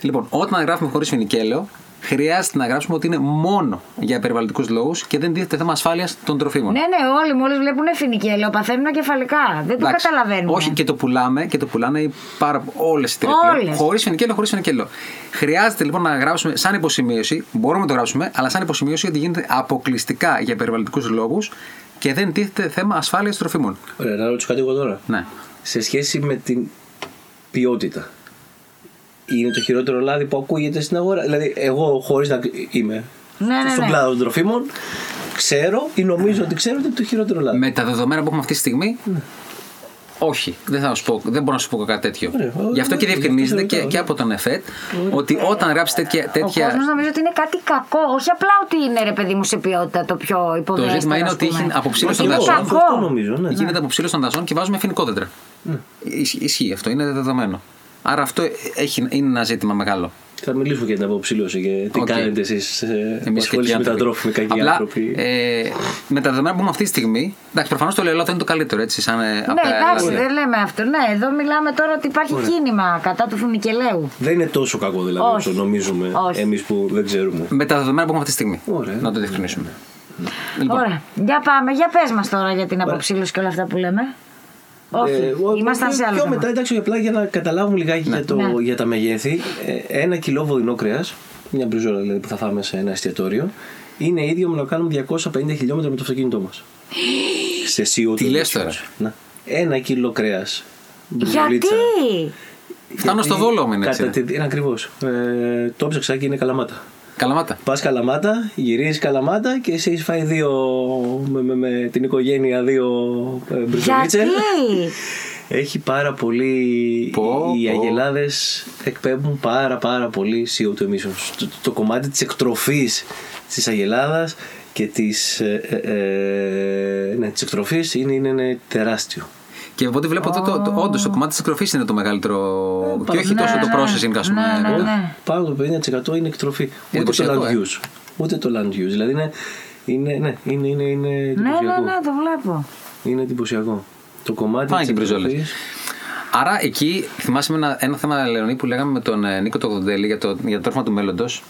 Λοιπόν, όταν γράφουμε χωρίς φινικέλαιο, χρειάζεται να γράψουμε ότι είναι μόνο για περιβαλλοντικούς λόγους και δεν τίθεται θέμα ασφάλειας των τροφίμων. Ναι, ναι, όλοι μόλις βλέπουν φινικέλαιο παθαίνουν κεφαλικά. Δεν το Εντάξει. καταλαβαίνουν. Όχι, και το πουλάμε και το πουλάνε πάρα όλες οι εταιρείε. Όλες. Χωρίς φινικέλο, χωρίς φινικέλο. Χρειάζεται λοιπόν να γράψουμε σαν υποσημείωση, μπορούμε να το γράψουμε, αλλά σαν υποσημείωση ότι γίνεται αποκλειστικά για περιβαλλοντικούς λόγους και δεν τίθεται θέμα ασφάλειας τροφίμων. Ωραία, να ρωτήσω κάτι εγώ τώρα Ναι. σε σχέση με την ποιότητα. Είναι το χειρότερο λάδι που ακούγεται στην αγορά. Δηλαδή, εγώ χωρίς να είμαι Ναι, ναι, στον ναι. κλάδο των τροφίμων, ξέρω ή νομίζω ότι ξέρω ότι είναι το χειρότερο λάδι. Με τα δεδομένα που έχουμε αυτή τη στιγμή, όχι. Δεν, θα σου πω, δεν μπορώ να σου πω κάτι τέτοιο. Ωραία, Γι' αυτό και ωραία, διευκρινίζεται γι' αυτό και, ρωτάω. και από τον ΕΦΕΤ ότι όταν γράψει τέτοια. Ο τέτοια κόσμος νομίζω ότι είναι κάτι κακό. Όχι απλά ότι είναι ρε παιδί μου σε ποιότητα το πιο το υποδέστερο. ζήτημα είναι ας ότι πούμε. έχει αποψήλωση των Όχι, εγώ, δασών. Κακό. Αυτό νομίζω, ναι. Γίνεται αποψήλωση των δασών και βάζουμε φοινικό δέντρα. Ισ- Ισχύει αυτό, είναι δεδομένο. Άρα αυτό έχει, είναι ένα ζήτημα μεγάλο. Θα μιλήσουμε για την αποψίλωση και τι Οκ. κάνετε εσείς που Εμείς ασχολείστε με τα άνθρωποι. τρόφιμα, κακοί Απλά, άνθρωποι. Ε, με τα δεδομένα που έχουμε αυτή τη στιγμή. Εντάξει, προφανώς το ελαιόλαδο είναι το καλύτερο έτσι. Σαν, ε, από Ναι, τα εντάξει, ελαιόλαδα. δεν λέμε αυτό. Ναι, εδώ μιλάμε τώρα ότι υπάρχει κίνημα κατά του φοινικελαίου. Δεν είναι τόσο κακό δηλαδή Όχι. όσο νομίζουμε Όχι. εμείς που δεν ξέρουμε. Με τα δεδομένα που έχουμε αυτή τη στιγμή. Ωραία. Να το διευκρινίσουμε. Λοιπόν. Ωραία. Για πάμε, για πες μας τώρα για την αποψίλωση και όλα αυτά που λέμε. Όχι, Ε, ο- ήμασταν πιο- σε άλλο Πιο θέμα. μετά, εντάξει, απλά για να καταλάβουμε λιγάκι για, το, Ναι. για τα μεγέθη. ε, Ένα κιλό βοδινό κρέας, μια μπριζόλα δηλαδή που θα φάμε σε ένα εστιατόριο, είναι ίδιο με να κάνουμε 250 χιλιόμετρα με το αυτοκίνητό μας. σε CO2. Τι λες τώρα; Να. Ένα κιλό κρέας. Γιατί! Φτάνω στο Βόλο μου είναι έτσι. Κατά τη, είναι ακριβώς. Ε, το ψάξα και είναι καλαμάτα. Καλαμάτα. Πας καλαμάτα, γυρίζει καλαμάτα και εσύ έχεις φάει δύο. με, με, με την οικογένεια δύο ε, μπριζολίτσε. Γιατί! Έχει πάρα πολύ. Πω, οι πω. αγελάδες εκπέμπουν πάρα πάρα πολύ CO2 emissions. Το, το κομμάτι της εκτροφής της αγελάδας και της ε, ε, ε, ναι, της εκτροφής είναι, είναι, είναι τεράστιο. Και οπότε βλέπω εδώ το, το, όντως το κομμάτι της εκτροφής είναι το μεγαλύτερο. και όχι ναι, τόσο το ναι. processing, ας πούμε. Ναι, ναι, ναι. Πάνω από το 50% είναι εκτροφή. Ούτε το εντυπωσιακό, land ε. use. Ούτε το land use. Δηλαδή είναι, είναι, ναι, είναι, είναι, είναι Ναι, ναι, εντυπωσιακό. ναι, το βλέπω. Είναι εντυπωσιακό. Το κομμάτι Πάνε της και οι μπριζόλες. εκτροφής Άρα εκεί θυμάσαι με ένα, ένα θέμα, Λεωνί, που λέγαμε με τον ε, Νίκο Τοκοντέλη για το, για το τρόφιμα του μέλλοντος.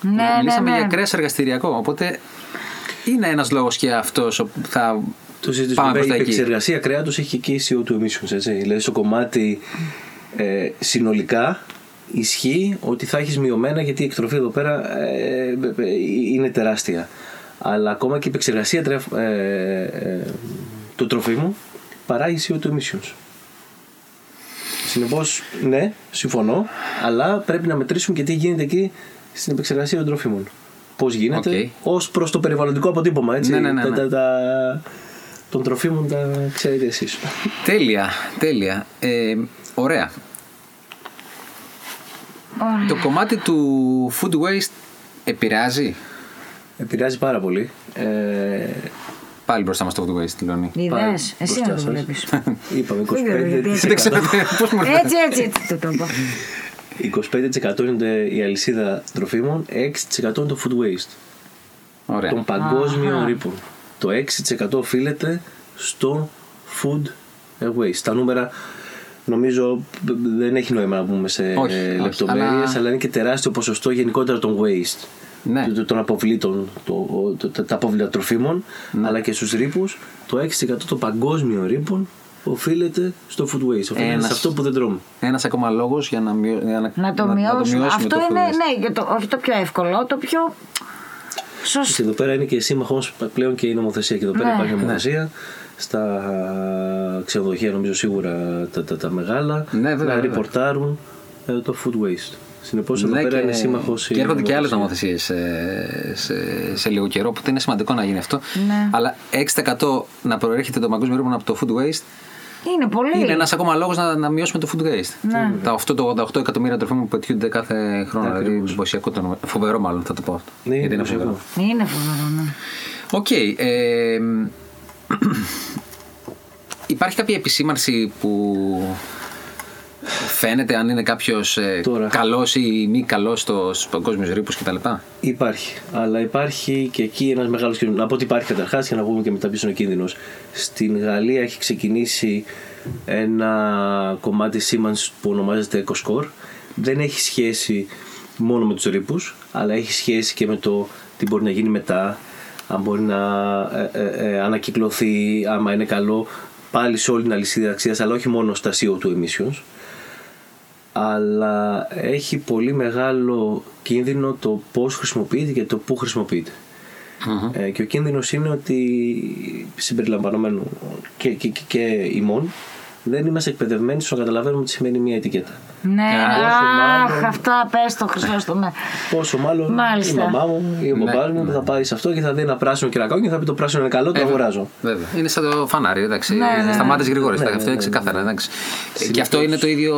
Ναι, ναι, Μιλήσαμε ναι. για κρέας εργαστηριακό. Οπότε είναι ένας λόγος και αυτός που θα. Το συζητήσουμε. Πάμε Βέβαια, προς Η τα εκεί. επεξεργασία κρέατος έχει και εκεί CO2 emissions. Έτσι. Δηλαδή στο κομμάτι ε, συνολικά ισχύει ότι θα έχεις μειωμένα γιατί η εκτροφή εδώ πέρα ε, ε, ε, είναι τεράστια. Αλλά ακόμα και η επεξεργασία τρεφ, ε, ε, του τροφίμου παράγει CO2 emissions. Συνεπώς, ναι, συμφωνώ, αλλά πρέπει να μετρήσουμε και τι γίνεται εκεί στην επεξεργασία των τροφίμων. Πώς γίνεται, Οκ. ως προς το περιβαλλοντικό αποτύπωμα, έτσι. Ναι, ναι, ναι, Τα- ναι. τα- τα- των τροφίμων τα ξέρετε εσείς. Τέλεια, τέλεια. Ε, ωραία. Ωραία. Το κομμάτι του food waste επηρεάζει; Επηρεάζει πάρα πολύ. Ε, Πάλι μπροστά μας το food waste, Λεωνί. Είδες, εσύ μπροστά να το σας. βλέπεις. είπαμε Δεν ξέρω γιατί 25%. Δεν ξέρω πώς μου Έτσι, έτσι, έτσι το το είπα. 25% είναι η αλυσίδα τροφίμων, 6% είναι το food waste. Ωραία. Των παγκόσμιων ρήπων. Το 6% οφείλεται στο food waste. Τα νούμερα νομίζω δεν έχει νόημα να πούμε σε Όχι, όχι, λεπτομέρειες, αλλά- αλλά... είναι και τεράστιο ποσοστό γενικότερα των waste. Ναι. Των- Των αποβλήτων, το, το- τα- τα απόβλητα τροφίμων, Ναι. αλλά και στους ρήπους. Το 6% των παγκόσμιων ρήπων οφείλεται στο food waste. Οφείλεται Ένας. σε αυτό που δεν τρώμε. Ένας ακόμα λόγος για να, μειω... για Να το μειώσουμε. μειώσουμε Αυτό το food είναι, waste. ναι, και το, όχι το πιο εύκολο, το πιο Και σωστό. εδώ πέρα είναι και σύμμαχο πλέον και η νομοθεσία. Και εδώ πέρα Ναι. υπάρχει νομοθεσία. Στα ξενοδοχεία, νομίζω σίγουρα τα, τα, τα μεγάλα, Ναι, βέβαια, να βέβαια. ριπορτάρουν ε, το food waste. Συνεπώς εδώ Ναι, πέρα και, είναι σύμμαχος. και έρχονται και άλλες νομοθεσίες σε, σε, σε λίγο καιρό, οπότε είναι σημαντικό να γίνει αυτό. Ναι. Αλλά 6% να προέρχεται το παγκόσμιο ρήπο από το food waste Είναι πολύ. είναι ένας ακόμα λόγος να, να μειώσουμε το food waste. Ναι. Τα 8, το 88 εκατομμύρια τροφίμων που πετιούνται κάθε χρόνο. Δηλαδή, εντυπωσιακό το νούμερο. Φοβερό, μάλλον θα το πω αυτό. Ναι, Γιατί είναι εντυπωσιακό. φοβερό. Είναι φοβερό, ναι. Οκ. ε, υπάρχει κάποια επισήμανση που φαίνεται αν είναι κάποιος ε, Τώρα. καλός ή μη καλός στους παγκόσμιους ρύπους κτλ. Υπάρχει. Αλλά υπάρχει και εκεί ένας μεγάλος κίνδυνος. Να πω ότι υπάρχει καταρχάς και να πούμε και μετά ποιο είναι ο κίνδυνος. Στην Γαλλία έχει ξεκινήσει ένα κομμάτι σήμανση που ονομάζεται EcoScore. Δεν έχει σχέση μόνο με τους ρήπους, αλλά έχει σχέση και με το τι μπορεί να γίνει μετά. Αν μπορεί να ε, ε, ε, ανακυκλωθεί, άμα είναι καλό, πάλι σε όλη την αλυσίδα αξίας, αλλά όχι μόνο στα CO2 emissions αλλά έχει πολύ μεγάλο κίνδυνο το πώς χρησιμοποιείται και το πού χρησιμοποιείται. Ε, και ο κίνδυνος είναι ότι συμπεριλαμβανομένου και, και, και, και ημών δεν είμαστε εκπαιδευμένοι στο να καταλαβαίνουμε τι σημαίνει μια ετικέτα. Ναι, όσο αχ, μάλλον- αυτά πες το Χρυσόστομε. Πόσο μάλλον Μάλιστα. η μαμά μου ή ο Ναι, μπαμπάς μου θα πάει σε αυτό και θα δει ένα πράσινο και ένα κόκκινο και θα πει το πράσινο είναι καλό, το αγοράζω. Βέβαια. Είναι σαν το φανάρι, εντάξει. Ναι, ναι, ναι. Σταμάτη γρηγόρη. Ναι, αυτό ναι, είναι ναι, ξεκάθαρα. εντάξει. Και αυτό είναι το ίδιο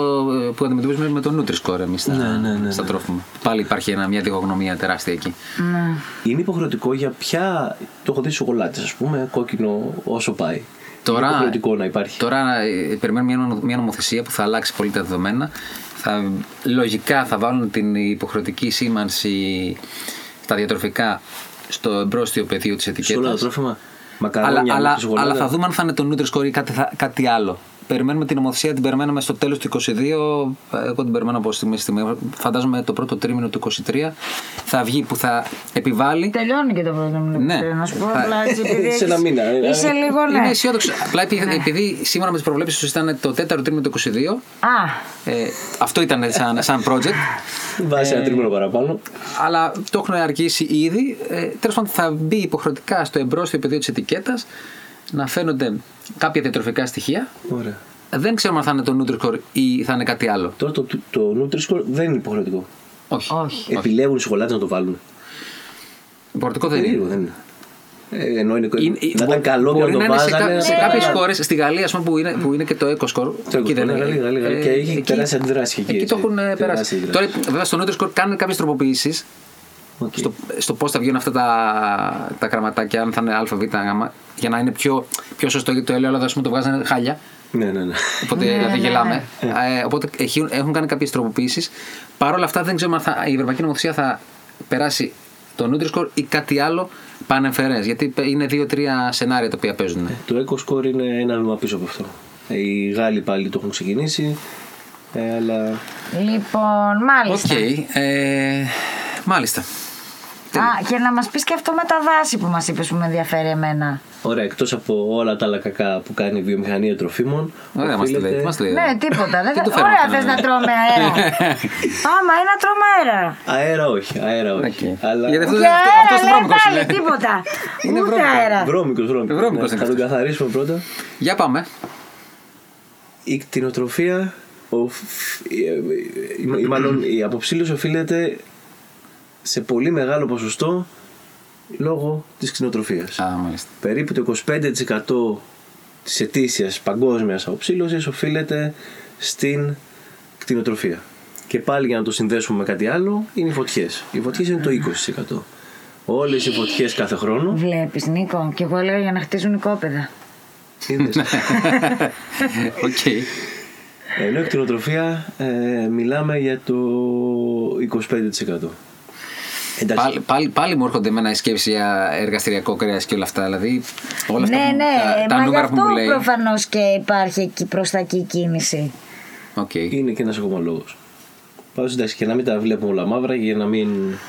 ε, που αντιμετωπίζουμε με το Nutri-Score εμείς στα, Ναι, ναι, ναι, στα ναι. τρόφιμα. Πάλι υπάρχει ένα, μια διχογνωμία τεράστια εκεί. Ναι. Είναι υποχρεωτικό για ποια. Το έχω δει σοκολάτες, ας πούμε, κόκκινο όσο πάει. Τώρα- είναι υποχρεωτικό να υπάρχει. Τώρα ε, περιμένουμε μια, νομο- μια νομοθεσία που θα αλλάξει πολύ τα δεδομένα. Θα, λογικά θα βάλουν την υποχρεωτική σήμανση στα διατροφικά στο εμπρόστιο πεδίο της Σε όλα ετικέτας. τα τρόφιμα. Αλλά, Μακαρόνια, αλλά, με σοκολάτα. αλλά θα δούμε αν θα είναι το Nutri-Score ή κάτι, θα- κάτι άλλο. Περιμένουμε την νομοθεσία, την περιμένουμε στο τέλος του 22. Εγώ την περιμένω από στιγμή στιγμή. Φαντάζομαι το πρώτο τρίμηνο του 23 θα βγει που θα επιβάλλει. Τελειώνει και το πρώτο τρίμηνο. Ναι. Να σου πω απλά έτσι επειδή. Σε ένα μήνα. ε, Είσαι λίγο ναι. Είμαι αισιόδοξο. Απλά επειδή, επειδή σήμερα με τις προβλέψεις ήταν το τέταρτο τρίμηνο του 22. Α, Ε, αυτό ήταν σαν, σαν project. Βάζει ένα τρίμηνο παραπάνω. αλλά το έχουν αρχίσει ήδη. Ε, Τέλος πάντων, θα μπει υποχρεωτικά στο εμπρόστιο πεδίο της ετικέτας να φαίνονται κάποια διατροφικά στοιχεία. Ωραία. Δεν ξέρουμε αν θα είναι το Nutri-Score ή θα είναι κάτι άλλο. Τώρα το, το Nutri-Score δεν είναι υποχρεωτικό. Όχι. όχι. Επιλέγουν οι σοκολάτες να το βάλουν. Υποχρεωτικό δεν Περίεργο είναι. δεν είναι. Ε, ενώ είναι, Είναι- θα ήταν καλό και μπορεί να το να είναι σε, βάζανε. κα- σε Ναι, κάποιες ναι. χώρες, στη Γαλλία, ας πούμε, που, είναι, που είναι και το Eco Score. Το εκεί Eco δεν Score, είναι. Γαλλία, Γαλλία, Γαλλία. Και έχει τεράστια αντίδραση εκεί, Εκεί το έτσι. έχουν ε, περάσει. Τεράστια Τώρα, αντίδραση. βέβαια, στο Nutri-Score κάνουν κάποιες τροποποιήσεις Οκ. στο, στο πώς θα βγαίνουν αυτά τα, τα γραμματάκια, αν θα είναι Α, Β, Γ, για να είναι πιο, πιο σωστό. Γιατί το ελαιόλαδο, ας πούμε, το βγάζανε χάλια. Ναι, ναι, ναι. Οπότε δηλαδή γελάμε. Ε, οπότε έχει- έχουν κάνει κάποιες τροποποιήσεις. Παρ' όλα αυτά δεν ξέρουμε αν θα, η Ευρωπαϊκή Νομοθεσία θα περάσει το Nutri-Score ή κάτι άλλο παρεμφερές. Γιατί είναι δύο-τρία σενάρια τα οποία παίζουν. Το Eco Score είναι ένα βήμα πίσω από αυτό. Ε, Οι Γάλλοι πάλι το έχουν ξεκινήσει. Ε, αλλά Λοιπόν, Οκ. μάλιστα. ε, μάλιστα. Α, και να μας πεις και αυτό με τα δάση που μας είπες που με ενδιαφέρει εμένα. ωραία, εκτός από όλα τα άλλα κακά που κάνει η βιομηχανία τροφίμων. Ωραία, μας το λέει. οφείλεται- τι μας το λέει. Ναι, τίποτα. Δεν Τι θα... του φέρνω Ωραία, αυτό, θες ναι. να τρώμε αέρα. Άμα είναι να τρώμε αέρα. Αέρα όχι, αέρα όχι. Οκ. Αλλά... Γιατί αυτό- Και αυτό- αέρα αυτός είναι λέει βρώμικος, πάλι, λέει. τίποτα. Είναι Ούτε βρώμικο. αέρα. Βρώμικος, βρώμικος. Βρώμικος Ναι, είναι θα τον αυτός. καθαρίσουμε πρώτα. Για πάμε. Η κτηνοτροφία, ο, φ- η- η- ή μάλλον η αποψίλωση οφείλεται σε πολύ μεγάλο ποσοστό λόγω της κτηνοτροφίας. Α, μάλιστα. Περίπου το 25% της ετήσιας παγκόσμιας αποψήλωσης οφείλεται στην κτηνοτροφία. Και πάλι για να το συνδέσουμε με κάτι άλλο είναι οι φωτιές. Οι φωτιές είναι το 20%. Όλες οι φωτιές κάθε χρόνο Βλέπεις, Νίκο, και εγώ λέω για να χτίζουν οικόπεδα. είδες, Οκ. Ενώ η κτηνοτροφία ε, μιλάμε για το 25%. Εντάξει, Πάλι, πάλι, πάλι μου έρχονται εμένα η σκέψη για εργαστηριακό κρέας και όλα αυτά. Δηλαδή, όλα αυτά ναι, που- ναι, τα, τα μα γι' νούμερα που αυτό μου λέει. προφανώς και υπάρχει εκεί προς τα εκεί κίνηση. Οκ. είναι και ένας ακόμα λόγος. Πάντως εντάξει και να μην τα βλέπουμε όλα μαύρα για να μην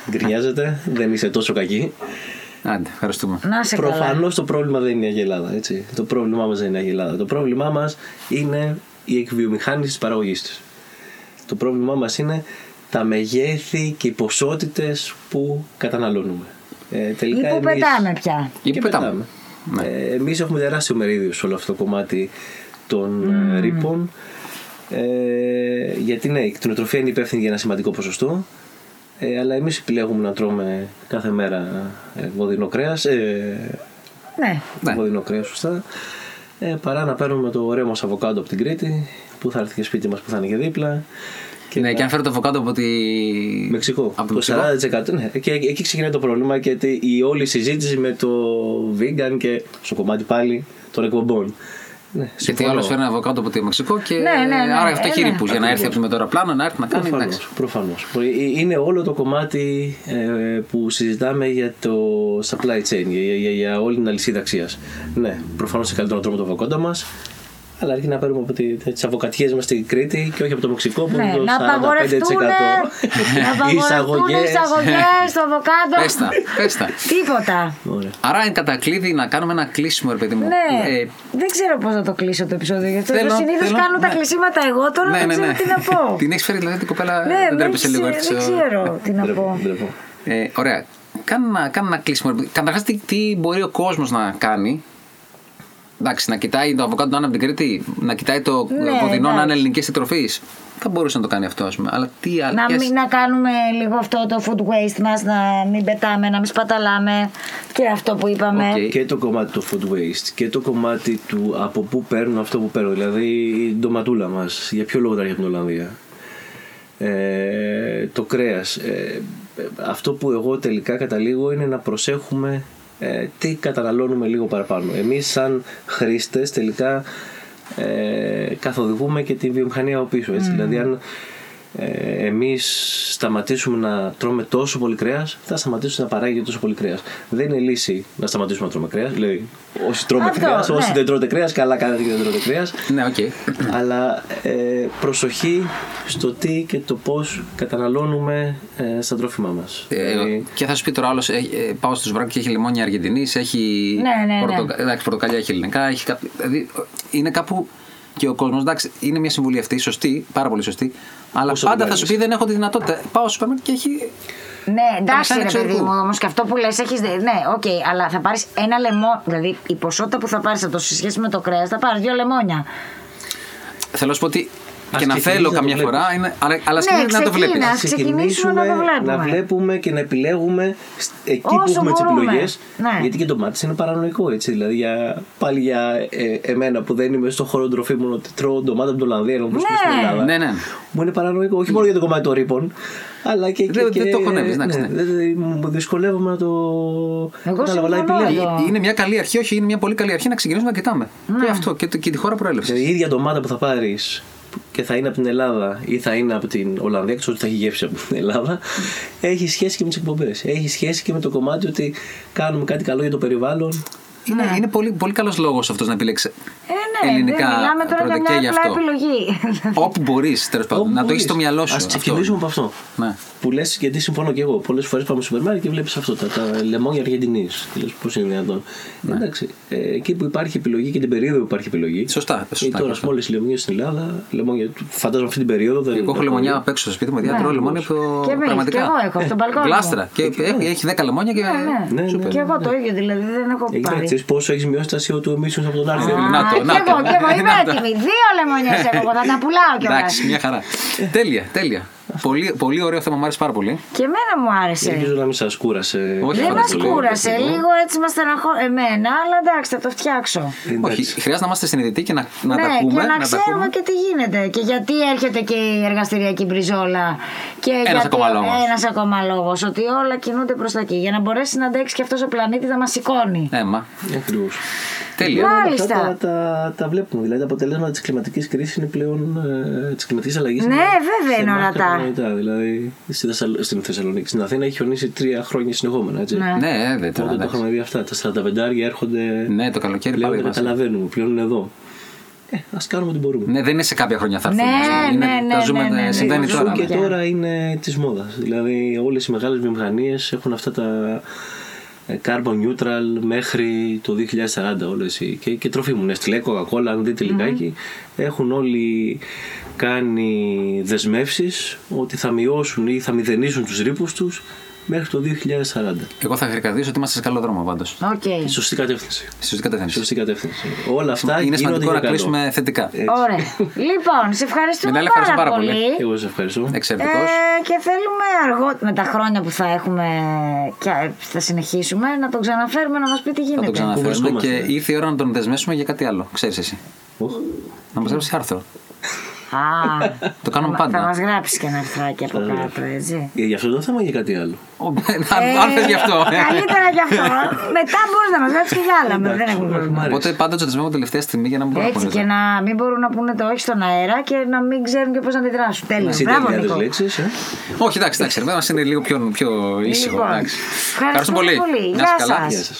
γκρινιάζετε, δεν είσαι τόσο κακή. Άντε, ευχαριστούμε. Να σε καλά. Προφανώς το πρόβλημα δεν είναι η Αγελάδα, έτσι. Το πρόβλημά μας δεν είναι η Αγελάδα. Το πρόβλημά μας είναι η εκβιομηχάνηση της παραγωγής της. Το πρόβλημά μας είναι τα μεγέθη και οι ποσότητες που καταναλώνουμε. Ε, Ή τελικά που εμείς- πετάμε πια. Ή και που πετάμε. πετάμε. Ε, εμείς έχουμε τεράστιο μερίδιο σε όλο αυτό το κομμάτι των ε, ρήπων. Ε, γιατί ναι, η κτηνοτροφία είναι υπεύθυνη για ένα σημαντικό ποσοστό. Ε, αλλά εμείς επιλέγουμε να τρώμε κάθε μέρα ε, βοδινό κρέας, ε, Ναι. Ναι. βοδινό κρέας σωστά, ε, παρά να παίρνουμε το ωραίο μας αβοκάντο από την Κρήτη που θα έρθει και σπίτι μας που θα είναι και δίπλα. Και ναι, να- και αν φέρω το αβοκάντο από τη. Μεξικό. Από το το Μεξικό. 40%. Ναι, και εκεί ξεκινάει το πρόβλημα γιατί η όλη συζήτηση με το vegan και στο κομμάτι πάλι των εκπομπών. Ναι, Γιατί συμφωνώ. άλλος φέρνει αβοκάντο από τη Μεξικό και. Ναι, ναι, ναι, άρα αυτό ε, έχει ναι. ρήπου για να έρθει από το μεταωραπλάνο να έρθει να κάνει. Προφανώς, εντάξει. προφανώς. Ε, Είναι όλο το κομμάτι ε, που συζητάμε για το supply chain, για, για, για όλη την αλυσίδα αξίας. Ναι, προφανώς είναι καλύτερο να τρώμε το αβοκάντο μας, αλλά αρκεί να παίρνουμε από τις αμποκατιέ μας στην Κρήτη και όχι από το Μεξικό που Ναι, είναι το να 45%. απαγορευτούν να απαγορευτούν οι εισαγωγές στο αβοκάντο. Πες τα, πες τα. Τίποτα. Ωραία. Άρα εν κατακλείδη να κάνουμε ένα κλείσιμο, ρε παιδί μου. Ναι, Ε, δεν ξέρω πώς θα το κλείσω το επεισόδιο. Γι' αυτό Θέλω, συνήθως θέλω, κάνω τα ναι. κλεισίματα εγώ, τώρα ναι, δεν ναι, ξέρω ναι. τι να πω. Την έχεις φέρει δηλαδή την κοπέλα. Ναι, δεν δεν τρέπεσαι λίγο ξέρω, έτσι. δεν ο- ξέρω τι να Ντρέπω, πω. ντρέπω. Ε, ωραία. Κάνε ένα, κάνε ένα κλείσιμο. Καταρχάς, τι, τι μπορεί ο κόσμος να κάνει. Εντάξει, να κοιτάει το αβοκάντο να είναι από την Κρήτη, να κοιτάει το Ναι, βοδινό να είναι εντάξει. ελληνικής εκτροφής. Θα μπορούσε να το κάνει αυτό, ας πούμε. Αλλά τι Να, άλλες- μην, να κάνουμε λίγο αυτό το food waste μας, να μην πετάμε, να μην σπαταλάμε και αυτό που είπαμε. Οκ. Και το κομμάτι του food waste και το κομμάτι του από πού παίρνουν αυτό που παίρνουν. Δηλαδή η ντοματούλα μας, για ποιο λόγο τα έχει από την Ολλανδία; Ε, το κρέας. Ε, αυτό που εγώ τελικά καταλήγω είναι να προσέχουμε ε, τι καταναλώνουμε λίγο παραπάνω. Εμείς σαν χρήστες τελικά ε, καθοδηγούμε και τη βιομηχανία από πίσω. Έτσι. Δηλαδή αν ε, εμείς σταματήσουμε να τρώμε τόσο πολύ κρέας θα σταματήσουμε να παράγει τόσο πολύ κρέας δεν είναι λύση να σταματήσουμε να τρώμε κρέας δηλαδή όσοι τρώμε Αυτό, κρέας ναι. όσοι δεν τρώτε κρέας καλά κάνετε και δεν τρώτε κρέας Ναι, οκ. αλλά ε, προσοχή στο τι και το πώς καταναλώνουμε ε, στα τρόφιμά μας Ε, Δηλαδή, και θα σου πει τώρα άλλος, πάω στο Σβράκ και έχει λιμόνια Αργεντινής, έχει. Ναι, ναι, ναι. πορτοκα- εντάξει, πορτοκαλιά έχει ελληνικά. Έχει κά... Δηλαδή είναι κάπου και ο κόσμος. Εντάξει, είναι μια συμβουλή αυτή, σωστή, πάρα πολύ σωστή. Αλλά Όσο πάντα την θα σου πει κάνεις. δεν έχω τη δυνατότητα. Πάω στο σούπερ μάρκετ και έχει. Ναι, εντάξει, μασάνε ρε παιδί εξωτερικού. μου, όμως και αυτό που λες έχεις. Ναι, οκ, αλλά θα πάρεις ένα λαιμό. Δηλαδή η ποσότητα που θα πάρεις από το σε σχέση με το κρέας θα πάρεις δύο λεμόνια. Θέλω να σου πω ότι Ας και να ξεκινήσεις θέλω να το καμιά βλέπεις. φορά, είναι, αλλά, αλλά Ναι, σκέφτεσαι να το βλέπει. ξεκίνα. Ας ξεκινήσουμε να το βλέπουμε. να βλέπουμε και να επιλέγουμε σ- εκεί που Όσο έχουμε τις μπορούμε. επιλογές. Ναι. Γιατί και το μάτι είναι παρανοϊκό έτσι. Δηλαδή για, πάλι για ε, εμένα που δεν είμαι στον χώρο των τροφίμων ότι τρώω ντομάτα από την Ολλανδία όπως Ναι. στην Ελλάδα. Ναι, ναι. Μου είναι παρανοϊκό, όχι μόνο για το κομμάτι των ρήπων, αλλά και. Δεν- και, δεν το χωνεύεις, ναι, εντάξει, ναι. δεν- δεν- μου δυσκολεύομαι να το. Εγώ κατάλαβα, αλλά συμφωνώ επιλέγω. εδώ. Είναι μια καλή αρχή, όχι, είναι μια πολύ καλή αρχή να ξεκινήσουμε να κοιτάμε. Ναι. Και αυτό και, το- και τη χώρα προέλευσης. Δηλαδή, η ίδια ντομάτα που θα πάρεις και θα είναι από την Ελλάδα ή θα είναι από την Ολλανδία, εκτό ότι θα έχει γεύση από την Ελλάδα, έχει σχέση και με τις εκπομπές. Έχει σχέση και με το κομμάτι ότι κάνουμε κάτι καλό για το περιβάλλον. Είναι, είναι πολύ, πολύ καλός λόγος αυτός να επιλέξει Ε, ναι, ελληνικά δεν μιλάμε τώρα πρώτα για και μια γι' απλά αυτό. επιλογή. Όπου μπορείς, τέλος πάντων, Όπου να το έχεις μπορείς. στο μυαλό σου. Ας αυτό. ξεκινήσουμε από αυτό. Ναι. Που λες, γιατί συμφωνώ και εγώ. Πολλές φορές πάμε στο σούπερ μάρκετ και βλέπεις αυτό, τα, τα λεμόνια Αργεντινής. Και λες, πώς είναι δυνατόν. Ναι. Εντάξει, ε, εκεί που υπάρχει επιλογή και την περίοδο που υπάρχει επιλογή. Σωστά, Γιατί σωστά. τώρα, ας σωστά. πούμε, όλες οι λεμονιέ στην Ελλάδα, λεμόνια, φαντάζομαι αυτή την περίοδο δεν Εγώ έχω είναι λεμονιά πολύ. απ' έξω στο σπίτι μου, παιδιά. Ναι. Τρώω λεμόνια που. Και εμείς, πραγματικά. και εγώ έχω, στον μπαλκόνι μου. Γλάστρα. Και έχει, έχει 10 λεμόνια και. Ναι, Ναι, Σούπερ. Και εγώ το ίδιο δηλαδή δεν έχω Εκεί να πάρει. Ξέρεις πόσο έχεις μειώσει τα CO2 emissions από τον άρθρο. Α, Α, να το, κι να το. εγώ, κι εγώ είμαι Να το. έτοιμη. Δύο λεμονιές έχω, θα τα πουλάω κιόλας. Εντάξει, μια χαρά. τέλεια, τέλεια. Πολύ, πολύ ωραίο θέμα, μου άρεσε πάρα πολύ. Και εμένα μου άρεσε. Ελπίζω να μην σας κούρασε. Όχι, Δεν πάρα μας πολύ. κούρασε, λίγο έτσι μας στεναχώ εμένα, αλλά εντάξει, θα το φτιάξω. Όχι, χρειάζεται να είμαστε συνειδητοί και να, να ναι, τα ακούμε. και να, τα ξέρουμε ακούμε. και τι γίνεται. Και γιατί έρχεται και η εργαστηριακή μπριζόλα. Και Ένας γιατί ακόμα λόγος. Ένας ακόμα λόγος. Ότι όλα κινούνται προς τα εκεί. Για να μπορέσει να αντέξει και αυτός ο πλανήτη να μας σηκώνει. Έμα. Ακριβώς. Τέλεια. Μάλιστα. Αυτά τα, τα, τα βλέπουμε. Δηλαδή τα αποτελέσματα της κλιματικής κρίσης είναι πλέον. Ε, της κλιματικής αλλαγής. Ναι, βέβαια είναι ορατά. Δηλαδή στη Θεσσαλ- στην Θεσσαλονίκη. Στην Αθήνα έχει χιονίσει τρία χρόνια συνεχόμενα. Έτσι. Ναι. Ναι, ε, δεν τώρα. Τότε το εντάξει. είχαμε δει αυτά. Τα 45 έρχονται. Ναι, το καλοκαίρι πλέον πάλι. δεν μας. καταλαβαίνουμε. Πλέον είναι εδώ. Ε, ας κάνουμε ό,τι μπορούμε. Ναι, δεν είναι σε κάποια χρόνια θα έρθουν. Ναι, ας πούμε. ναι, Είναι- ναι, τα ζούμε, ναι, ναι, ναι. συμβαίνει Ζούμε τώρα. και ναι. τώρα είναι της μόδας. Δηλαδή, όλες οι μεγάλες βιομηχανίες έχουν αυτά τα ε, carbon neutral μέχρι το 2040 όλες οι, και, και τροφίμου. Νεστιλέ, Coca-Cola, αν δείτε λιγάκι, έχουν όλοι κάνει δεσμεύσεις ότι θα μειώσουν ή θα μηδενίσουν τους ρύπους τους μέχρι το 2040. Εγώ θα χαρακτηρίσω ότι είμαστε σε καλό δρόμο πάντως. Οκ. Σωστή κατεύθυνση. Σωστή κατεύθυνση. Σωστή κατεύθυνση. Όλα αυτά Είναι γίνονται σημαντικό για να καλό. κλείσουμε θετικά. Έτσι. Ωραία. λοιπόν, σε ευχαριστούμε Μενέλαε, πάρα, ευχαριστώ πάρα πολύ. πολύ. Εγώ σας ευχαριστώ. Εξαιρετικός. Ε, και θέλουμε αργότερα, με τα χρόνια που θα έχουμε και θα συνεχίσουμε, να τον ξαναφέρουμε να μας πει τι θα γίνεται. το ξαναφέρουμε βρισκόμαστε. και ήρθε η ώρα να τον δεσμεύσουμε για κάτι άλλο. Ξέρεις εσύ. Οχ. Να μας γράψει άρθρο. Α, Το κάνουμε θα- Θα πάντα. μας γράψεις και ένα αρθράκι από κάτω, έτσι. Για αυτό το θέμα ή για κάτι άλλο. Αν θε γι' αυτό. ε. Καλύτερα γι' αυτό. Μετά μπορείς να μας γράψεις και για άλλα. με, Δεν έχουμε Μ' πρόβλημα. άρεσε. Οπότε πάντα το δεσμεύω τελευταία στιγμή για να μην μπορούν να Έτσι πούνε. και να μην μπορούν να πούνε το όχι στον αέρα και να μην ξέρουν και πώς να αντιδράσουν. Τέλειο. Εσύ Μπράβο, τελειάδες Νικό. λέξεις, ε. Όχι, εντάξει, εντάξει. Εμένα είναι λίγο πιο, πιο ήσυχο. Λοιπόν, εντάξει. ευχαριστούμε πολύ. Να Γεια είσαι